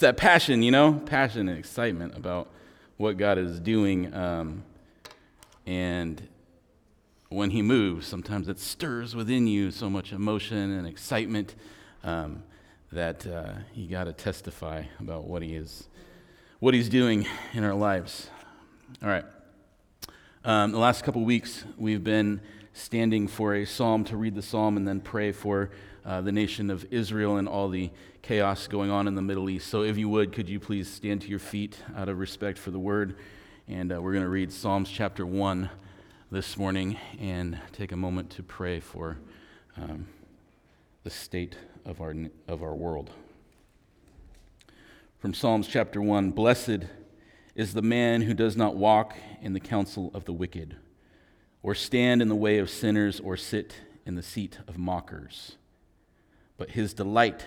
it's that passion, you know, passion and excitement about what God is doing. Um, and when He moves, sometimes it stirs within you so much emotion and excitement um, that uh, you got to testify about what He is, what He's doing in our lives. All right. Um, the last couple weeks, we've been standing for a psalm to read the psalm and then pray for uh, the nation of Israel and all the chaos going on in the Middle East. So, if you would, could you please stand to your feet out of respect for the word? And uh, we're going to read Psalms chapter 1 this morning and take a moment to pray for um, the state of our, of our world. From Psalms chapter 1 Blessed is the man who does not walk in the counsel of the wicked, or stand in the way of sinners, or sit in the seat of mockers but his delight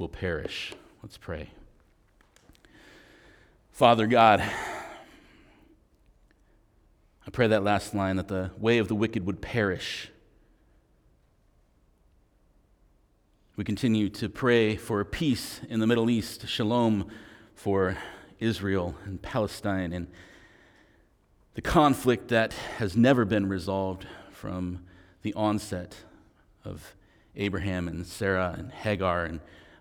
will perish. Let's pray. Father God, I pray that last line that the way of the wicked would perish. We continue to pray for peace in the Middle East, shalom for Israel and Palestine, and the conflict that has never been resolved from the onset of Abraham and Sarah and Hagar and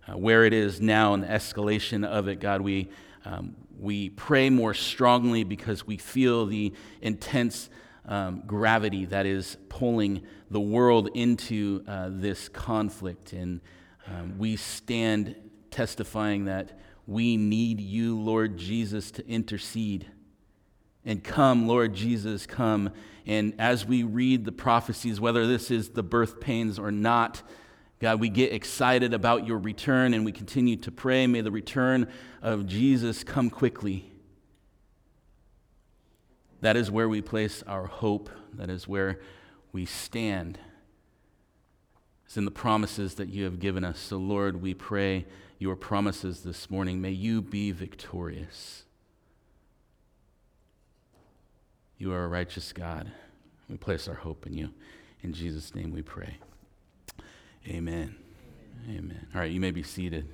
uh, where it is now and the escalation of it, God, we, um, we pray more strongly because we feel the intense um, gravity that is pulling the world into uh, this conflict. And um, we stand testifying that we need you, Lord Jesus, to intercede. And come, Lord Jesus, come and as we read the prophecies, whether this is the birth pains or not, God, we get excited about your return and we continue to pray. May the return of Jesus come quickly. That is where we place our hope. That is where we stand. It's in the promises that you have given us. So, Lord, we pray your promises this morning. May you be victorious. You are a righteous God. We place our hope in you. In Jesus' name we pray. Amen. Amen. All right, you may be seated.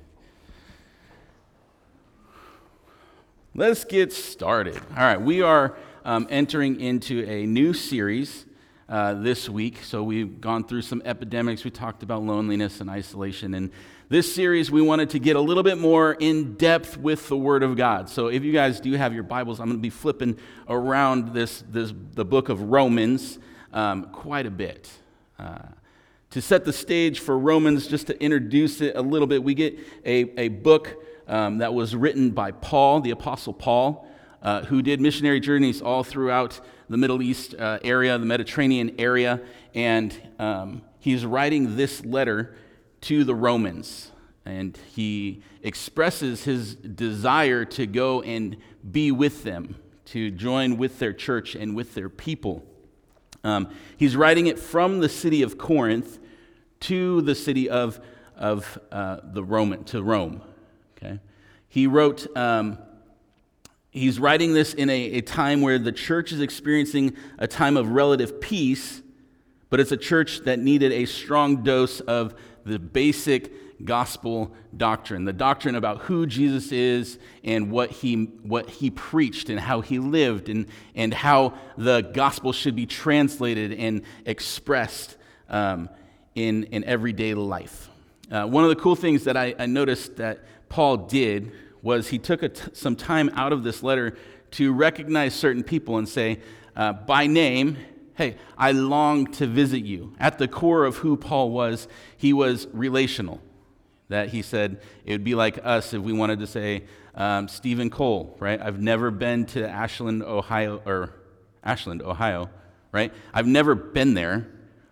Let's get started. All right, we are um, entering into a new series uh, this week. So we've gone through some epidemics. We talked about loneliness and isolation. And this series, we wanted to get a little bit more in depth with the Word of God. So if you guys do have your Bibles, I'm going to be flipping around this, this the book of Romans um, quite a bit. Uh, to set the stage for Romans, just to introduce it a little bit, we get a, a book um, that was written by Paul, the Apostle Paul, uh, who did missionary journeys all throughout the Middle East uh, area, the Mediterranean area, and um, he's writing this letter to the Romans. And he expresses his desire to go and be with them, to join with their church and with their people. Um, he's writing it from the city of Corinth to the city of, of uh, the Roman, to Rome. Okay? He wrote, um, he's writing this in a, a time where the church is experiencing a time of relative peace, but it's a church that needed a strong dose of the basic gospel doctrine, the doctrine about who Jesus is and what he, what he preached and how he lived and, and how the gospel should be translated and expressed um, in, in everyday life. Uh, one of the cool things that I, I noticed that Paul did was he took some time out of this letter to recognize certain people and say, uh, by name, hey, I long to visit you. At the core of who Paul was, he was relational. That he said it would be like us if we wanted to say, um, Stephen Cole, right? I've never been to Ashland, Ohio, or Ashland, Ohio, right? I've never been there,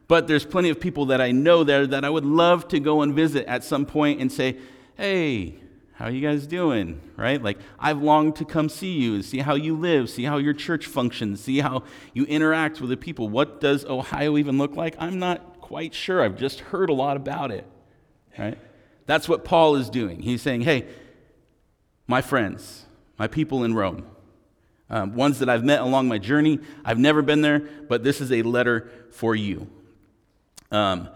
but there's plenty of people that I know there that I would love to go and visit at some point and say, hey, How are you guys doing? Right? Like, I've longed to come see you and see how you live, see how your church functions, see how you interact with the people. What does Ohio even look like? I'm not quite sure. I've just heard a lot about it. Right? That's what Paul is doing. He's saying, hey, my friends, my people in Rome, um, ones that I've met along my journey, I've never been there, but this is a letter for you. Um,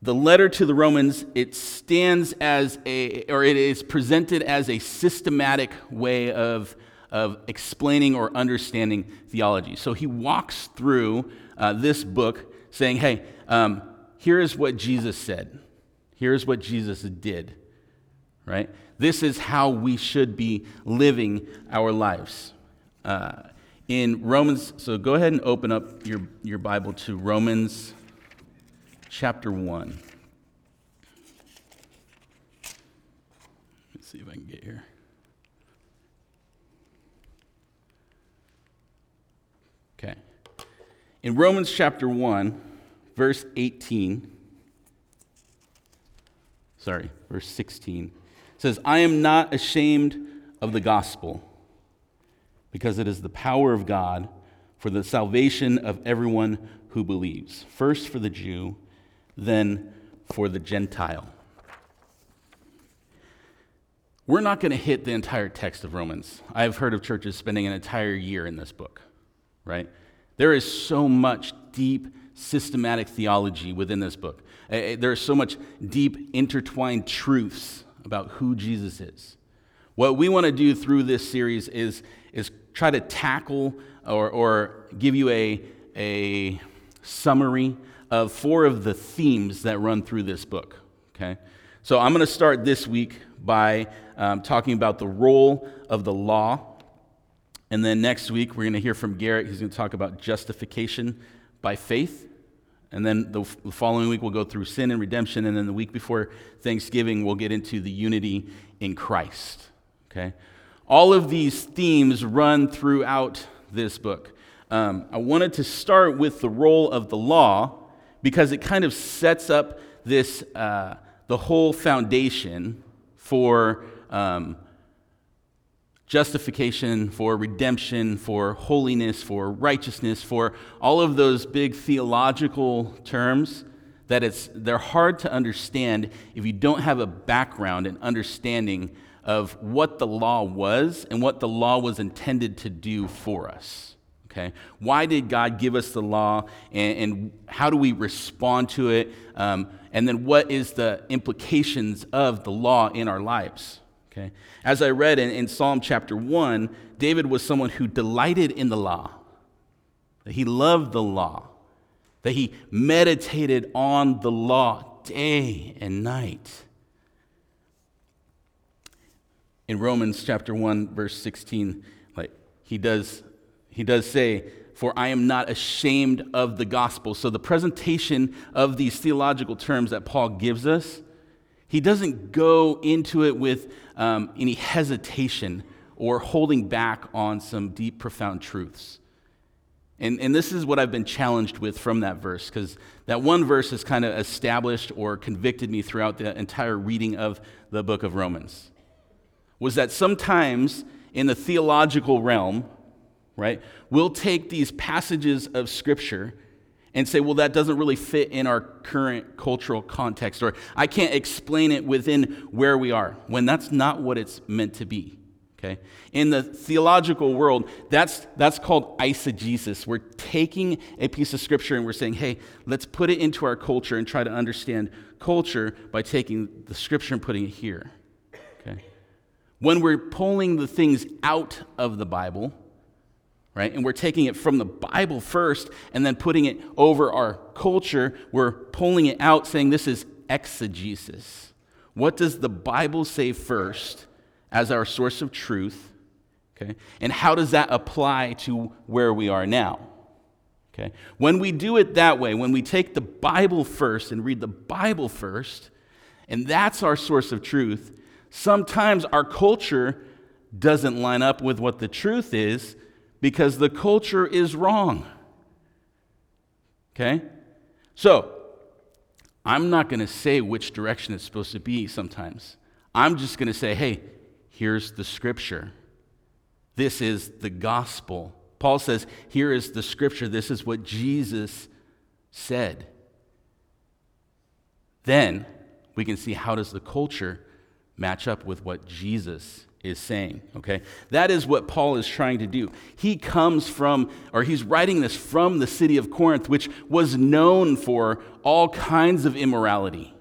the letter to the Romans, it stands as a, or it is presented as a systematic way of, of explaining or understanding theology. So he walks through uh, this book saying, hey, um, here is what Jesus said. Here's what Jesus did, right? This is how we should be living our lives. Uh, in Romans, so go ahead and open up your, your Bible to Romans chapter 1. Let's see if I can get here. Okay. In Romans chapter 1, verse 18, sorry, verse 16, says, I am not ashamed of the gospel because it is the power of God for the salvation of everyone who believes, first for the Jew then for the Gentile. We're not going to hit the entire text of Romans. I've heard of churches spending an entire year in this book, right? There is so much deep, systematic theology within this book. Eh, eh, there is so much deep, intertwined truths about who Jesus is. What we want to do through this series is, is try to tackle or, or give you a, a summary of four of the themes that run through this book. Okay? So I'm going to start this week by um, talking about the role of the law. And then next week, we're going to hear from Garrett. He's going to talk about justification by faith. And then the, the following week, we'll go through sin and redemption. And then the week before Thanksgiving, we'll get into the unity in Christ. Okay? All of these themes run throughout this book. Um, I wanted to start with the role of the law because it kind of sets up this, uh, the whole foundation for um, justification, for redemption, for holiness, for righteousness, for all of those big theological terms that it's, they're hard to understand if you don't have a background and understanding of what the law was and what the law was intended to do for us. Okay? Why did God give us the law and, and how do we respond to it? Um, and then what is the implications of the law in our lives? Okay? As I read in, in Psalm chapter 1, David was someone who delighted in the law, that he loved the law, that he meditated on the law day and night. In Romans chapter 1, verse 16, like he does he does say, For I am not ashamed of the gospel. So the presentation of these theological terms that Paul gives us, he doesn't go into it with um, any hesitation or holding back on some deep, profound truths. And, and this is what I've been challenged with from that verse, because that one verse has kind of established or convicted me throughout the entire reading of the book of Romans. Was that sometimes in the theological realm, right? We'll take these passages of Scripture and say, well, that doesn't really fit in our current cultural context, or I can't explain it within where we are, when that's not what it's meant to be. Okay? In the theological world, that's, that's called eisegesis. We're taking a piece of scripture and we're saying, hey, let's put it into our culture and try to understand culture by taking the scripture and putting it here. When we're pulling the things out of the Bible, right? And we're taking it from the Bible first and then putting it over our culture. We're pulling it out, saying this is exegesis. What does the Bible say first as our source of truth? Okay? And how does that apply to where we are now? Okay? When we do it that way, when we take the Bible first and read the Bible first, and that's our source of truth, sometimes our culture doesn't line up with what the truth is, because the culture is wrong. Okay? So, I'm not going to say which direction it's supposed to be sometimes. I'm just going to say, hey, here's the scripture. This is the gospel. Paul says, here is the scripture. This is what Jesus said. Then we can see how does the culture match up with what Jesus is saying, okay? That is what Paul is trying to do. He comes from, or he's writing this from the city of Corinth, which was known for all kinds of immorality.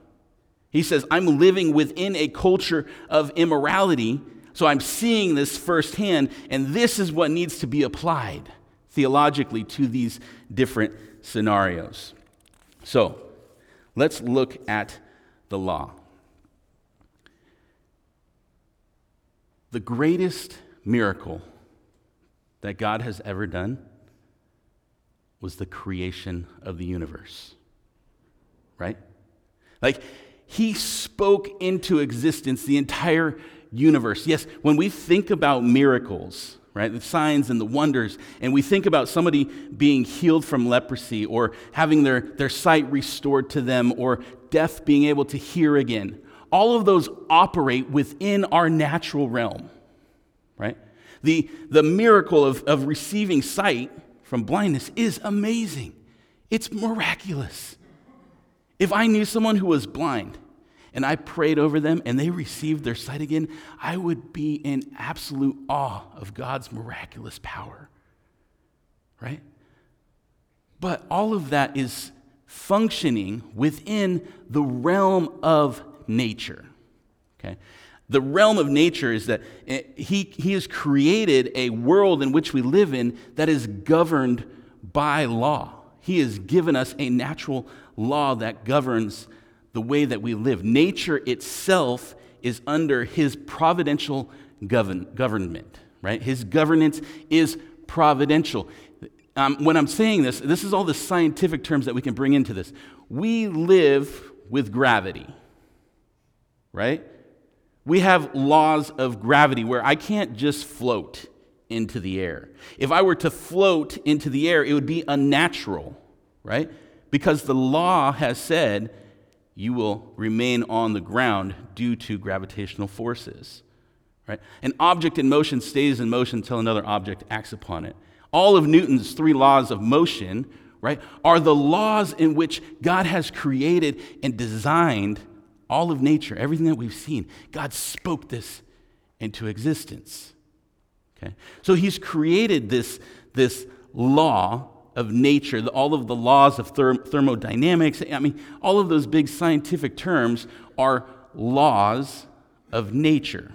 He says, I'm living within a culture of immorality, so I'm seeing this firsthand, and this is what needs to be applied theologically to these different scenarios. So, let's look at the law. The greatest miracle that God has ever done was the creation of the universe. Right? Like, He spoke into existence the entire universe. Yes, when we think about miracles, right, the signs and the wonders, and we think about somebody being healed from leprosy or having their, their sight restored to them or deaf being able to hear again, all of those operate within our natural realm, right? The, the miracle of, of receiving sight from blindness is amazing. It's miraculous. If I knew someone who was blind and I prayed over them and they received their sight again, I would be in absolute awe of God's miraculous power, right? But all of that is functioning within the realm of nature. Okay? The realm of nature is that eh, he, he has created a world in which we live in that is governed by law. He has given us a natural law that governs the way that we live. Nature itself is under his providential govern, government, right? His governance is providential. Um, when I'm saying this, this is all the scientific terms that we can bring into this. We live with gravity, right? We have laws of gravity where I can't just float into the air. If I were to float into the air, it would be unnatural, right? Because the law has said you will remain on the ground due to gravitational forces, right? An object in motion stays in motion until another object acts upon it. All of Newton's three laws of motion, right, are the laws in which God has created and designed all of nature, everything that we've seen. God spoke this into existence. Okay? So he's created this, this law of nature, all of the laws of therm- thermodynamics. I mean, all of those big scientific terms are laws of nature.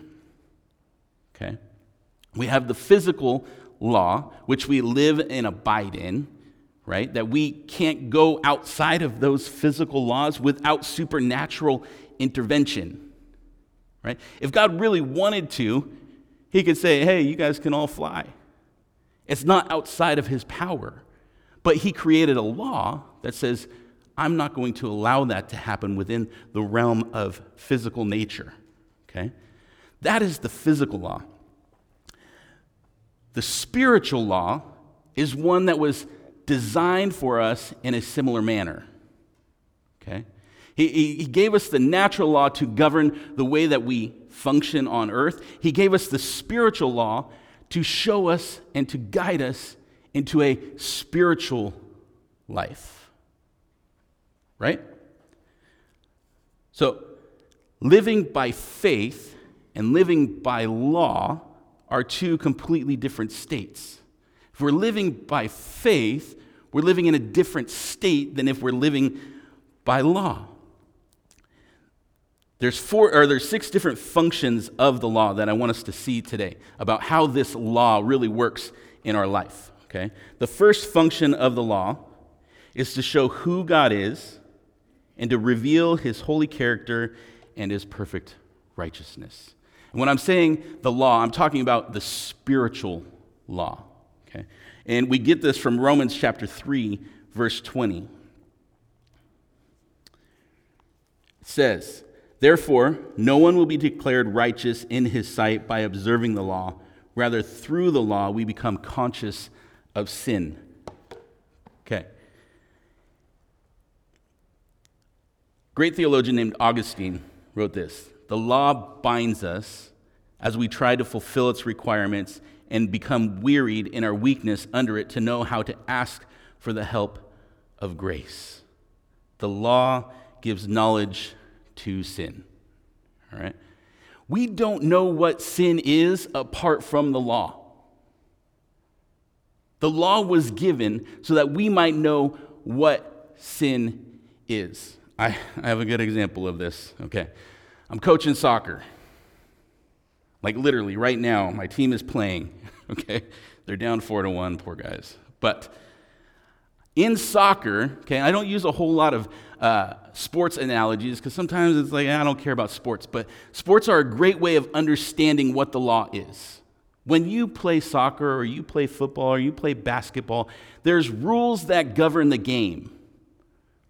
Okay? We have the physical law, which we live and abide in, right? That we can't go outside of those physical laws without supernatural intervention, right? If God really wanted to, he could say, hey, you guys can all fly. It's not outside of his power. But he created a law that says, I'm not going to allow that to happen within the realm of physical nature. Okay? That is the physical law. The spiritual law is one that was designed for us in a similar manner. Okay? He, he, gave us the natural law to govern the way that we function on earth. He gave us the spiritual law to show us and to guide us into a spiritual life. Right? So, living by faith and living by law are two completely different states. If we're living by faith, we're living in a different state than if we're living by law. There's four or there's six different functions of the law that I want us to see today about how this law really works in our life, okay? The first function of the law is to show who God is and to reveal his holy character and his perfect righteousness. And when I'm saying the law, I'm talking about the spiritual law. Okay? And we get this from Romans chapter 3, verse 20. It says, Therefore, no one will be declared righteous in his sight by observing the law. Rather, through the law, we become conscious of sin. Okay. Great theologian named Augustine wrote this the law binds us as we try to fulfill its requirements and become wearied in our weakness under it to know how to ask for the help of grace. The law gives knowledge to sin. All right? We don't know what sin is apart from the law. The law was given so that we might know what sin is. I, I have a good example of this. Okay. I'm coaching soccer. Like literally, right now, my team is playing. Okay. They're down four to one, poor guys. But in soccer, okay, I don't use a whole lot of uh, sports analogies because sometimes it's like, I don't care about sports, but sports are a great way of understanding what the law is. When you play soccer or you play football or you play basketball, there's rules that govern the game.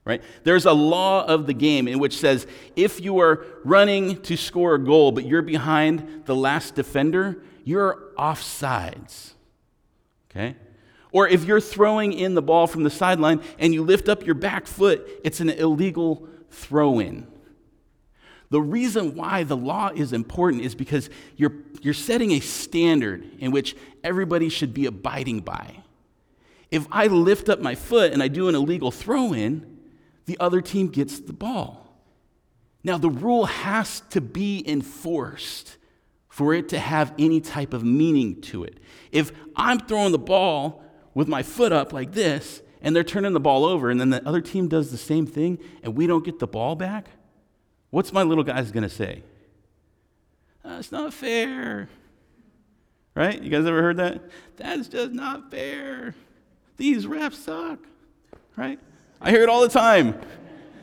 Right? There's a law of the game in which says if you are running to score a goal but you're behind the last defender, you're offsides. Okay? Or if you're throwing in the ball from the sideline and you lift up your back foot, it's an illegal throw in. The reason why the law is important is because you're, you're setting a standard in which everybody should be abiding by. If I lift up my foot and I do an illegal throw in, the other team gets the ball. Now, the rule has to be enforced for it to have any type of meaning to it. If I'm throwing the ball with my foot up like this, and they're turning the ball over, and then the other team does the same thing, and we don't get the ball back, what's my little guy's gonna say? Uh, That's not fair. Right? You guys ever heard that? That's just not fair. These refs suck. Right? I hear it all the time.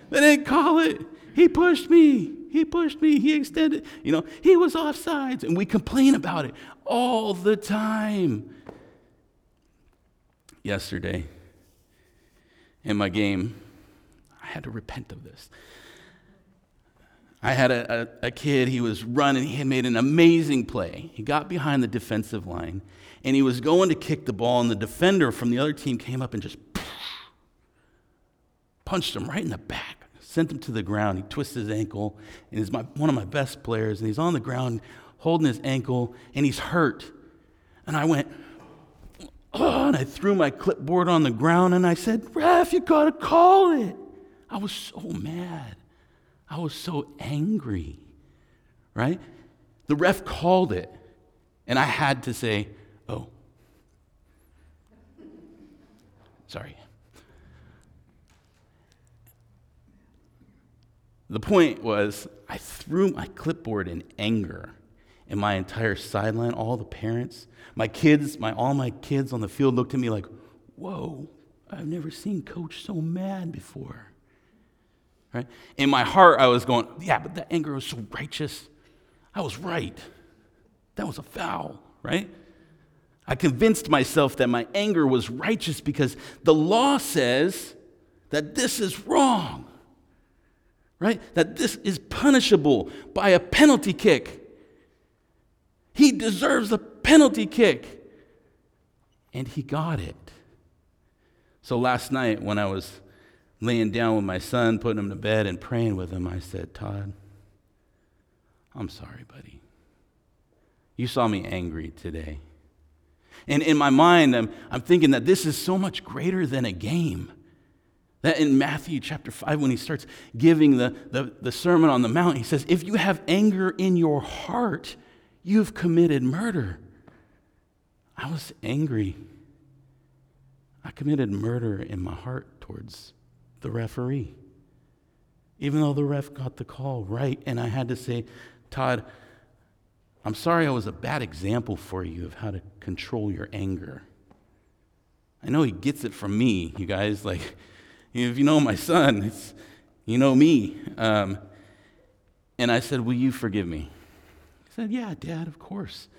They didn't call it. He pushed me. He pushed me. He extended. You know, he was offsides. And we complain about it all the time yesterday in my game. I had to repent of this. I had a, a, a, kid, he was running, he had made an amazing play. He got behind the defensive line, and he was going to kick the ball, and the defender from the other team came up and just punched him right in the back, sent him to the ground. He twisted his ankle, and he's my, one of my best players, and he's on the ground holding his ankle, and he's hurt. And I went, oh, and I threw my clipboard on the ground and I said, Ref, you got to call it. I was so mad. I was so angry, right? The ref called it, and I had to say, oh, sorry. The point was, I threw my clipboard in anger and my entire sideline, all the parents, my kids, my, all my kids on the field looked at me like, whoa, I've never seen coach so mad before. Right? In my heart, I was going, yeah, but that anger was so righteous. I was right. That was a foul, right? I convinced myself that my anger was righteous because the law says that this is wrong, right? That this is punishable by a penalty kick. He deserves a penalty kick. And he got it. So last night, when I was laying down with my son, putting him to bed and praying with him, I said, Todd, I'm sorry, buddy. You saw me angry today. And in my mind, I'm, I'm thinking that this is so much greater than a game. That in Matthew chapter 5, when he starts giving the, the, the Sermon on the Mount, he says, If you have anger in your heart, You've committed murder. I was angry. I committed murder in my heart towards the referee. Even though the ref got the call right, and I had to say, Todd, I'm sorry I was a bad example for you of how to control your anger. I know he gets it from me, you guys. Like, if you know my son, you know me. Um, and I said, Will you forgive me? Said, Yeah, Dad, of course.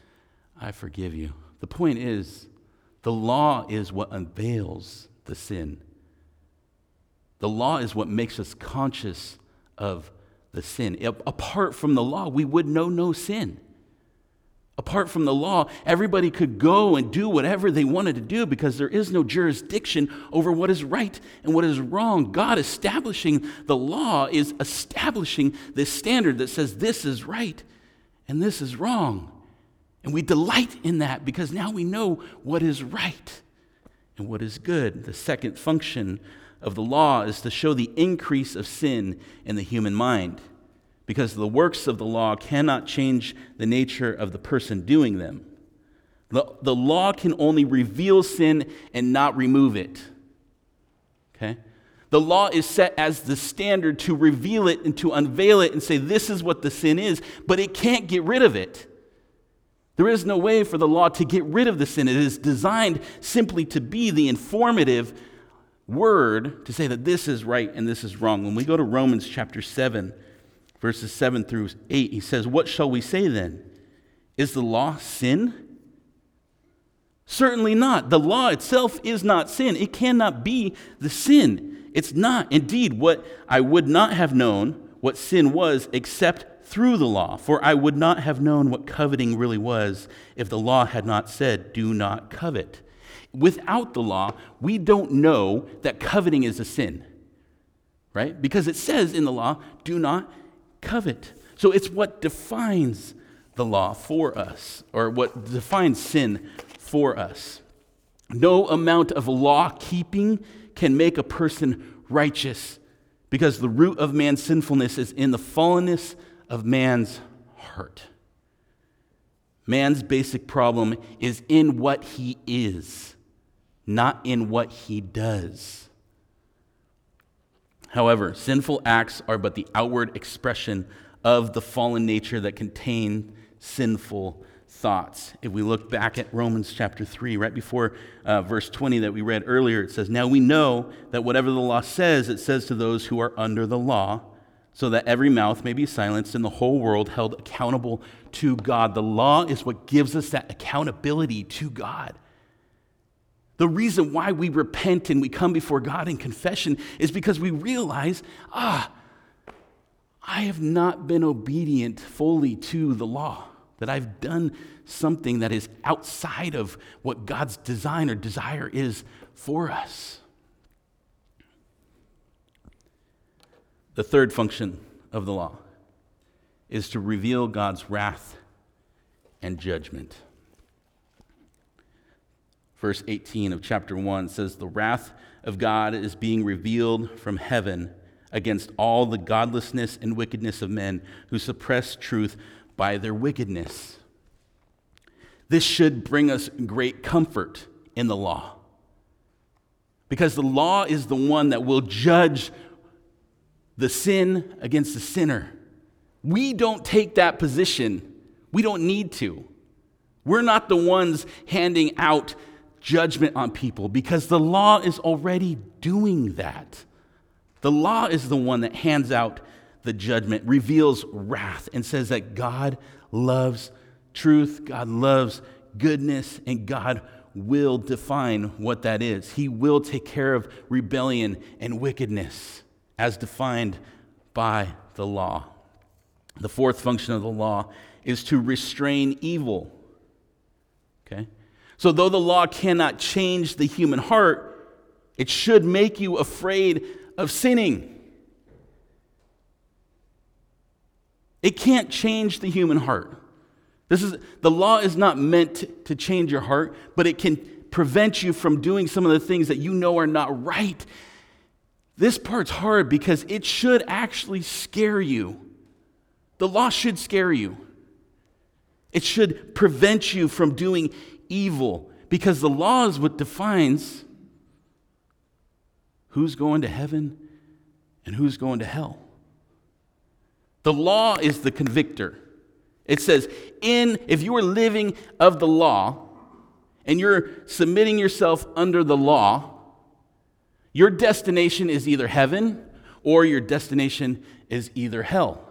I forgive you. The point is, the law is what unveils the sin. The law is what makes us conscious of the sin. Apart from the law, we would know no sin. Apart from the law, everybody could go and do whatever they wanted to do because there is no jurisdiction over what is right and what is wrong. God establishing the law is establishing this standard that says this is right and this is wrong. And we delight in that because now we know what is right and what is good. The second function of the law is to show the increase of sin in the human mind because the works of the law cannot change the nature of the person doing them. The, the law can only reveal sin and not remove it. Okay? The law is set as the standard to reveal it and to unveil it and say, this is what the sin is, but it can't get rid of it. There is no way for the law to get rid of the sin. It is designed simply to be the informative word to say that this is right and this is wrong. When we go to Romans chapter 7, verses 7 through 8, he says, What shall we say then? Is the law sin? Certainly not. The law itself is not sin. It cannot be the sin. It's not. Indeed, what I would not have known what sin was except through the law, for I would not have known what coveting really was if the law had not said, Do not covet. Without the law, we don't know that coveting is a sin, right? Because it says in the law, Do not covet. So it's what defines the law for us, or what defines sin for us. No amount of law keeping can make a person righteous because the root of man's sinfulness is in the fallenness of man's heart. Man's basic problem is in what he is, not in what he does. However, sinful acts are but the outward expression of the fallen nature that contain sinful thoughts. If we look back at Romans chapter 3, right before uh, verse 20 that we read earlier, it says, Now we know that whatever the law says, it says to those who are under the law, so that every mouth may be silenced and the whole world held accountable to God. The law is what gives us that accountability to God. The reason why we repent and we come before God in confession is because we realize, ah, I have not been obedient fully to the law, that I've done something that is outside of what God's design or desire is for us. The third function of the law is to reveal God's wrath and judgment verse 18 of chapter 1 says, The wrath of God is being revealed from heaven against all the godlessness and wickedness of men who suppress truth by their wickedness. This should bring us great comfort in the law. Because the law is the one that will judge the sin against the sinner. We don't take that position. We don't need to. We're not the ones handing out judgment on people because the law is already doing that. The law is the one that hands out the judgment, reveals wrath, and says that God loves truth, God loves goodness, and God will define what that is. He will take care of rebellion and wickedness as defined by the law. The fourth function of the law is to restrain evil. Okay? So, though the law cannot change the human heart, it should make you afraid of sinning. It can't change the human heart. This is, the law is not meant to change your heart, but it can prevent you from doing some of the things that you know are not right. This part's hard because it should actually scare you. The law should scare you. It should prevent you from doing evil because the law is what defines who's going to heaven and who's going to hell. The law is the convictor. It says, in if you are living of the law and you're submitting yourself under the law, your destination is either heaven or your destination is either hell.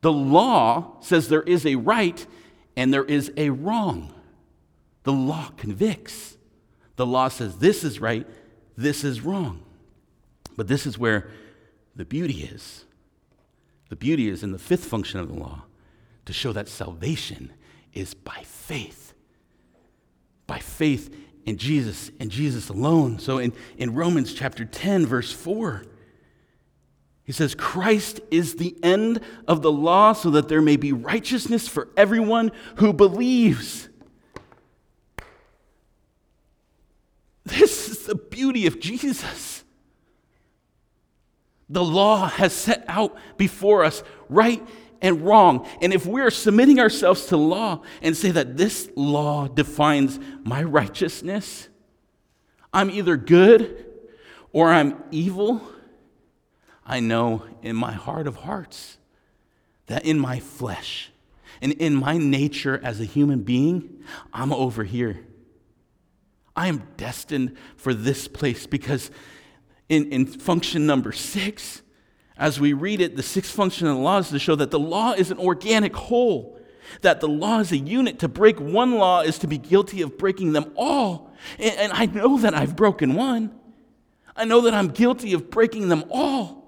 The law says there is a right and there is a wrong. The law convicts. The law says this is right, this is wrong. But this is where the beauty is. The beauty is in the fifth function of the law to show that salvation is by faith. By faith in Jesus and Jesus alone. So in, in Romans chapter 10, verse 4, he says, Christ is the end of the law so that there may be righteousness for everyone who believes. This is the beauty of Jesus. The law has set out before us right and wrong. And if we're submitting ourselves to law and say that this law defines my righteousness, I'm either good or I'm evil, I know in my heart of hearts that in my flesh and in my nature as a human being, I'm over here. I am destined for this place because in, in function number six, as we read it, the sixth function of the law is to show that the law is an organic whole, that the law is a unit. To break one law is to be guilty of breaking them all. And, and I know that I've broken one. I know that I'm guilty of breaking them all.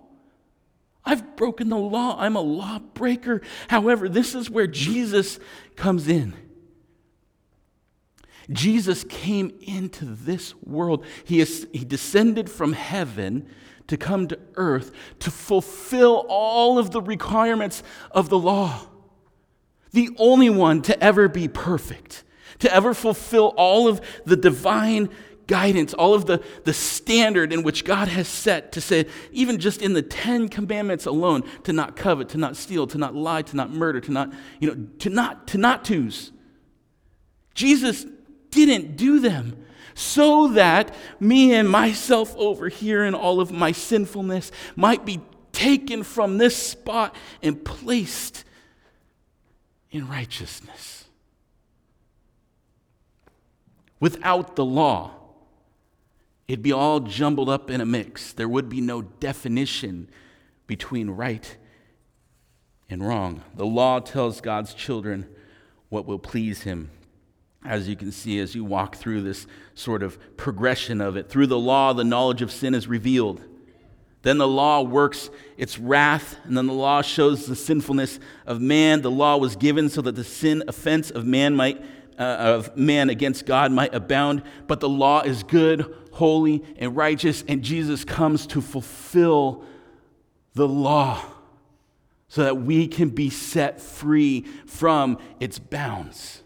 I've broken the law. I'm a lawbreaker. However, this is where Jesus comes in. Jesus came into this world. He, is, he descended from heaven to come to earth to fulfill all of the requirements of the law. The only one to ever be perfect, to ever fulfill all of the divine guidance, all of the, the standard in which God has set to say, even just in the Ten Commandments alone, to not covet, to not steal, to not lie, to not murder, to not, you know, to not, to not twos. Jesus didn't do them so that me and myself over here and all of my sinfulness might be taken from this spot and placed in righteousness. Without the law, it'd be all jumbled up in a mix. There would be no definition between right and wrong. The law tells God's children what will please Him as you can see as you walk through this sort of progression of it. Through the law, the knowledge of sin is revealed. Then the law works its wrath, and then the law shows the sinfulness of man. The law was given so that the sin offense of man might uh, of man against God might abound, but the law is good, holy, and righteous, and Jesus comes to fulfill the law so that we can be set free from its bounds.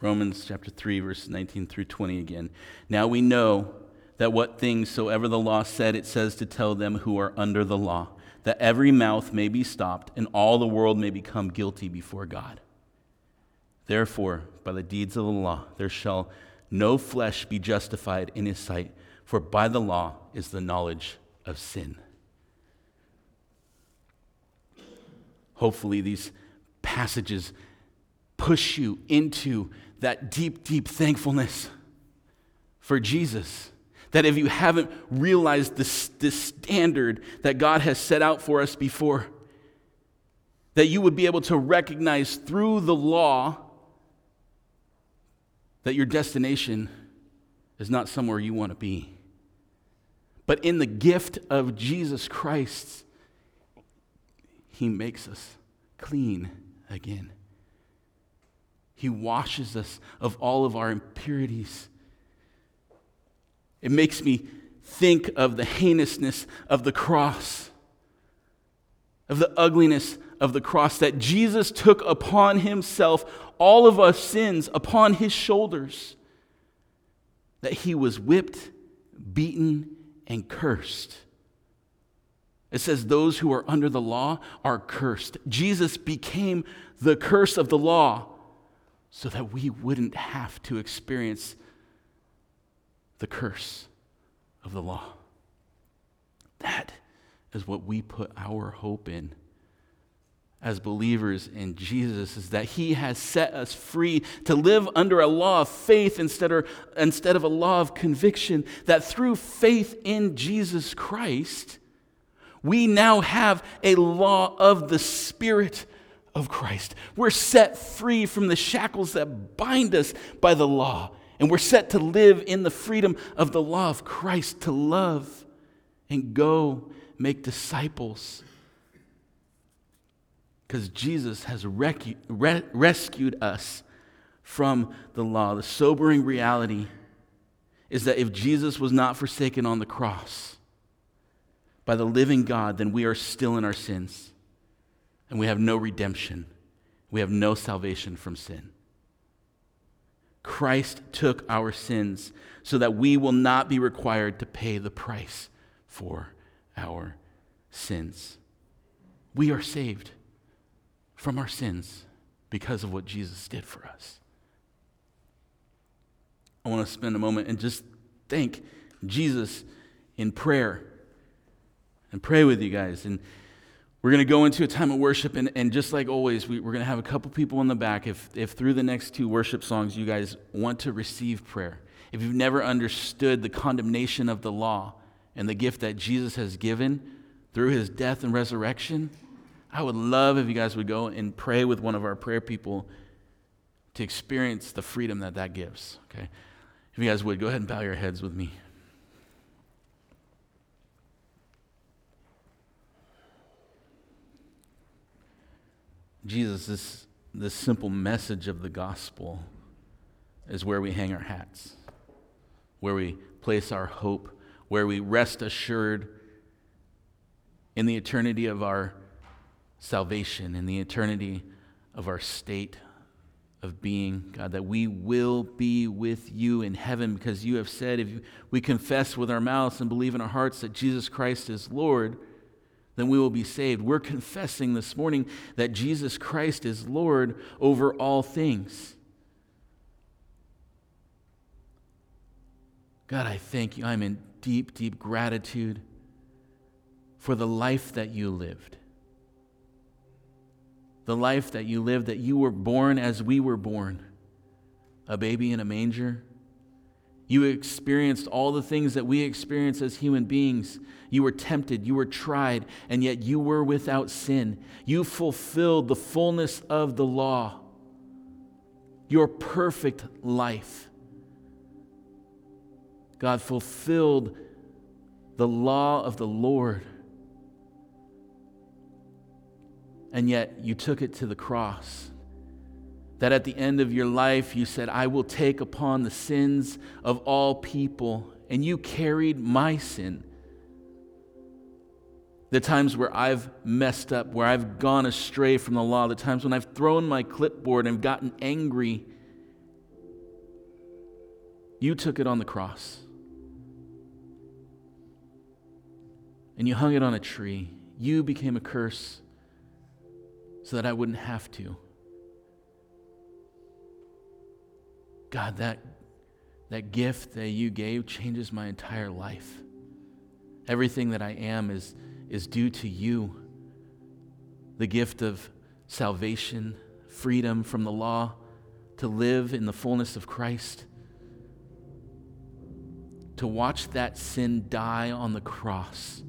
Romans chapter 3, verses 19 through 20 again. Now we know that what things soever the law said, it says to tell them who are under the law, that every mouth may be stopped and all the world may become guilty before God. Therefore, by the deeds of the law, there shall no flesh be justified in his sight, for by the law is the knowledge of sin. Hopefully, these passages push you into that deep, deep thankfulness for Jesus. That if you haven't realized this, this standard that God has set out for us before, that you would be able to recognize through the law that your destination is not somewhere you want to be. But in the gift of Jesus Christ, He makes us clean again. He washes us of all of our impurities. It makes me think of the heinousness of the cross, of the ugliness of the cross, that Jesus took upon himself all of our sins upon his shoulders, that he was whipped, beaten, and cursed. It says, Those who are under the law are cursed. Jesus became the curse of the law so that we wouldn't have to experience the curse of the law. That is what we put our hope in as believers in Jesus is that he has set us free to live under a law of faith instead of, instead of a law of conviction, that through faith in Jesus Christ, we now have a law of the Spirit of Christ. We're set free from the shackles that bind us by the law. And we're set to live in the freedom of the law of Christ, to love and go make disciples. Because Jesus has recu- re- rescued us from the law. The sobering reality is that if Jesus was not forsaken on the cross by the living God, then we are still in our sins and we have no redemption. We have no salvation from sin. Christ took our sins so that we will not be required to pay the price for our sins. We are saved from our sins because of what Jesus did for us. I want to spend a moment and just thank Jesus in prayer and pray with you guys. And we're going to go into a time of worship, and, and just like always, we, are going to have a couple people in the back. If, if through the next two worship songs you guys want to receive prayer, if you've never understood the condemnation of the law and the gift that Jesus has given through his death and resurrection, I would love if you guys would go and pray with one of our prayer people to experience the freedom that that gives. Okay? If you guys would, go ahead and bow your heads with me. Jesus, this, this simple message of the gospel is where we hang our hats, where we place our hope, where we rest assured in the eternity of our salvation, in the eternity of our state of being, God, that we will be with you in heaven because you have said if we confess with our mouths and believe in our hearts that Jesus Christ is Lord, then we will be saved. We're confessing this morning that Jesus Christ is Lord over all things. God, I thank you. I'm in deep, deep gratitude for the life that you lived. The life that you lived, that you were born as we were born a baby in a manger you experienced all the things that we experience as human beings. You were tempted, you were tried, and yet you were without sin. You fulfilled the fullness of the law, your perfect life. God fulfilled the law of the Lord. And yet you took it to the cross that at the end of your life you said, I will take upon the sins of all people, and you carried my sin. The times where I've messed up, where I've gone astray from the law, the times when I've thrown my clipboard and gotten angry, you took it on the cross. And you hung it on a tree. You became a curse so that I wouldn't have to. God, that, that gift that you gave changes my entire life. Everything that I am is, is due to you. The gift of salvation, freedom from the law, to live in the fullness of Christ, to watch that sin die on the cross.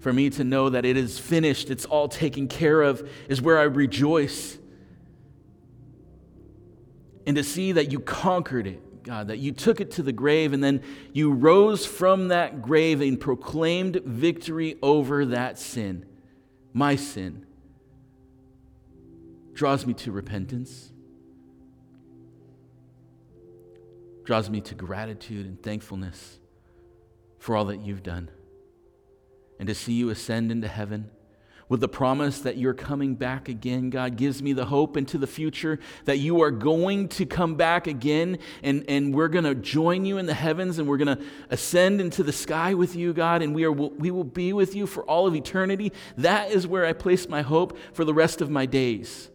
For me to know that it is finished, it's all taken care of, is where I rejoice and to see that you conquered it, God, that you took it to the grave and then you rose from that grave and proclaimed victory over that sin, my sin, draws me to repentance, draws me to gratitude and thankfulness for all that you've done. And to see you ascend into heaven with the promise that you're coming back again. God gives me the hope into the future that you are going to come back again and, and we're going to join you in the heavens and we're going to ascend into the sky with you, God, and we, are, we will be with you for all of eternity. That is where I place my hope for the rest of my days.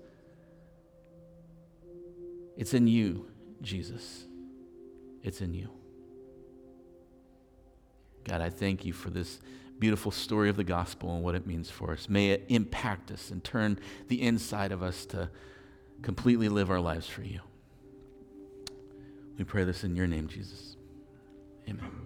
It's in you, Jesus. It's in you. God, I thank you for this beautiful story of the gospel and what it means for us. May it impact us and turn the inside of us to completely live our lives for you. We pray this in your name, Jesus. Amen.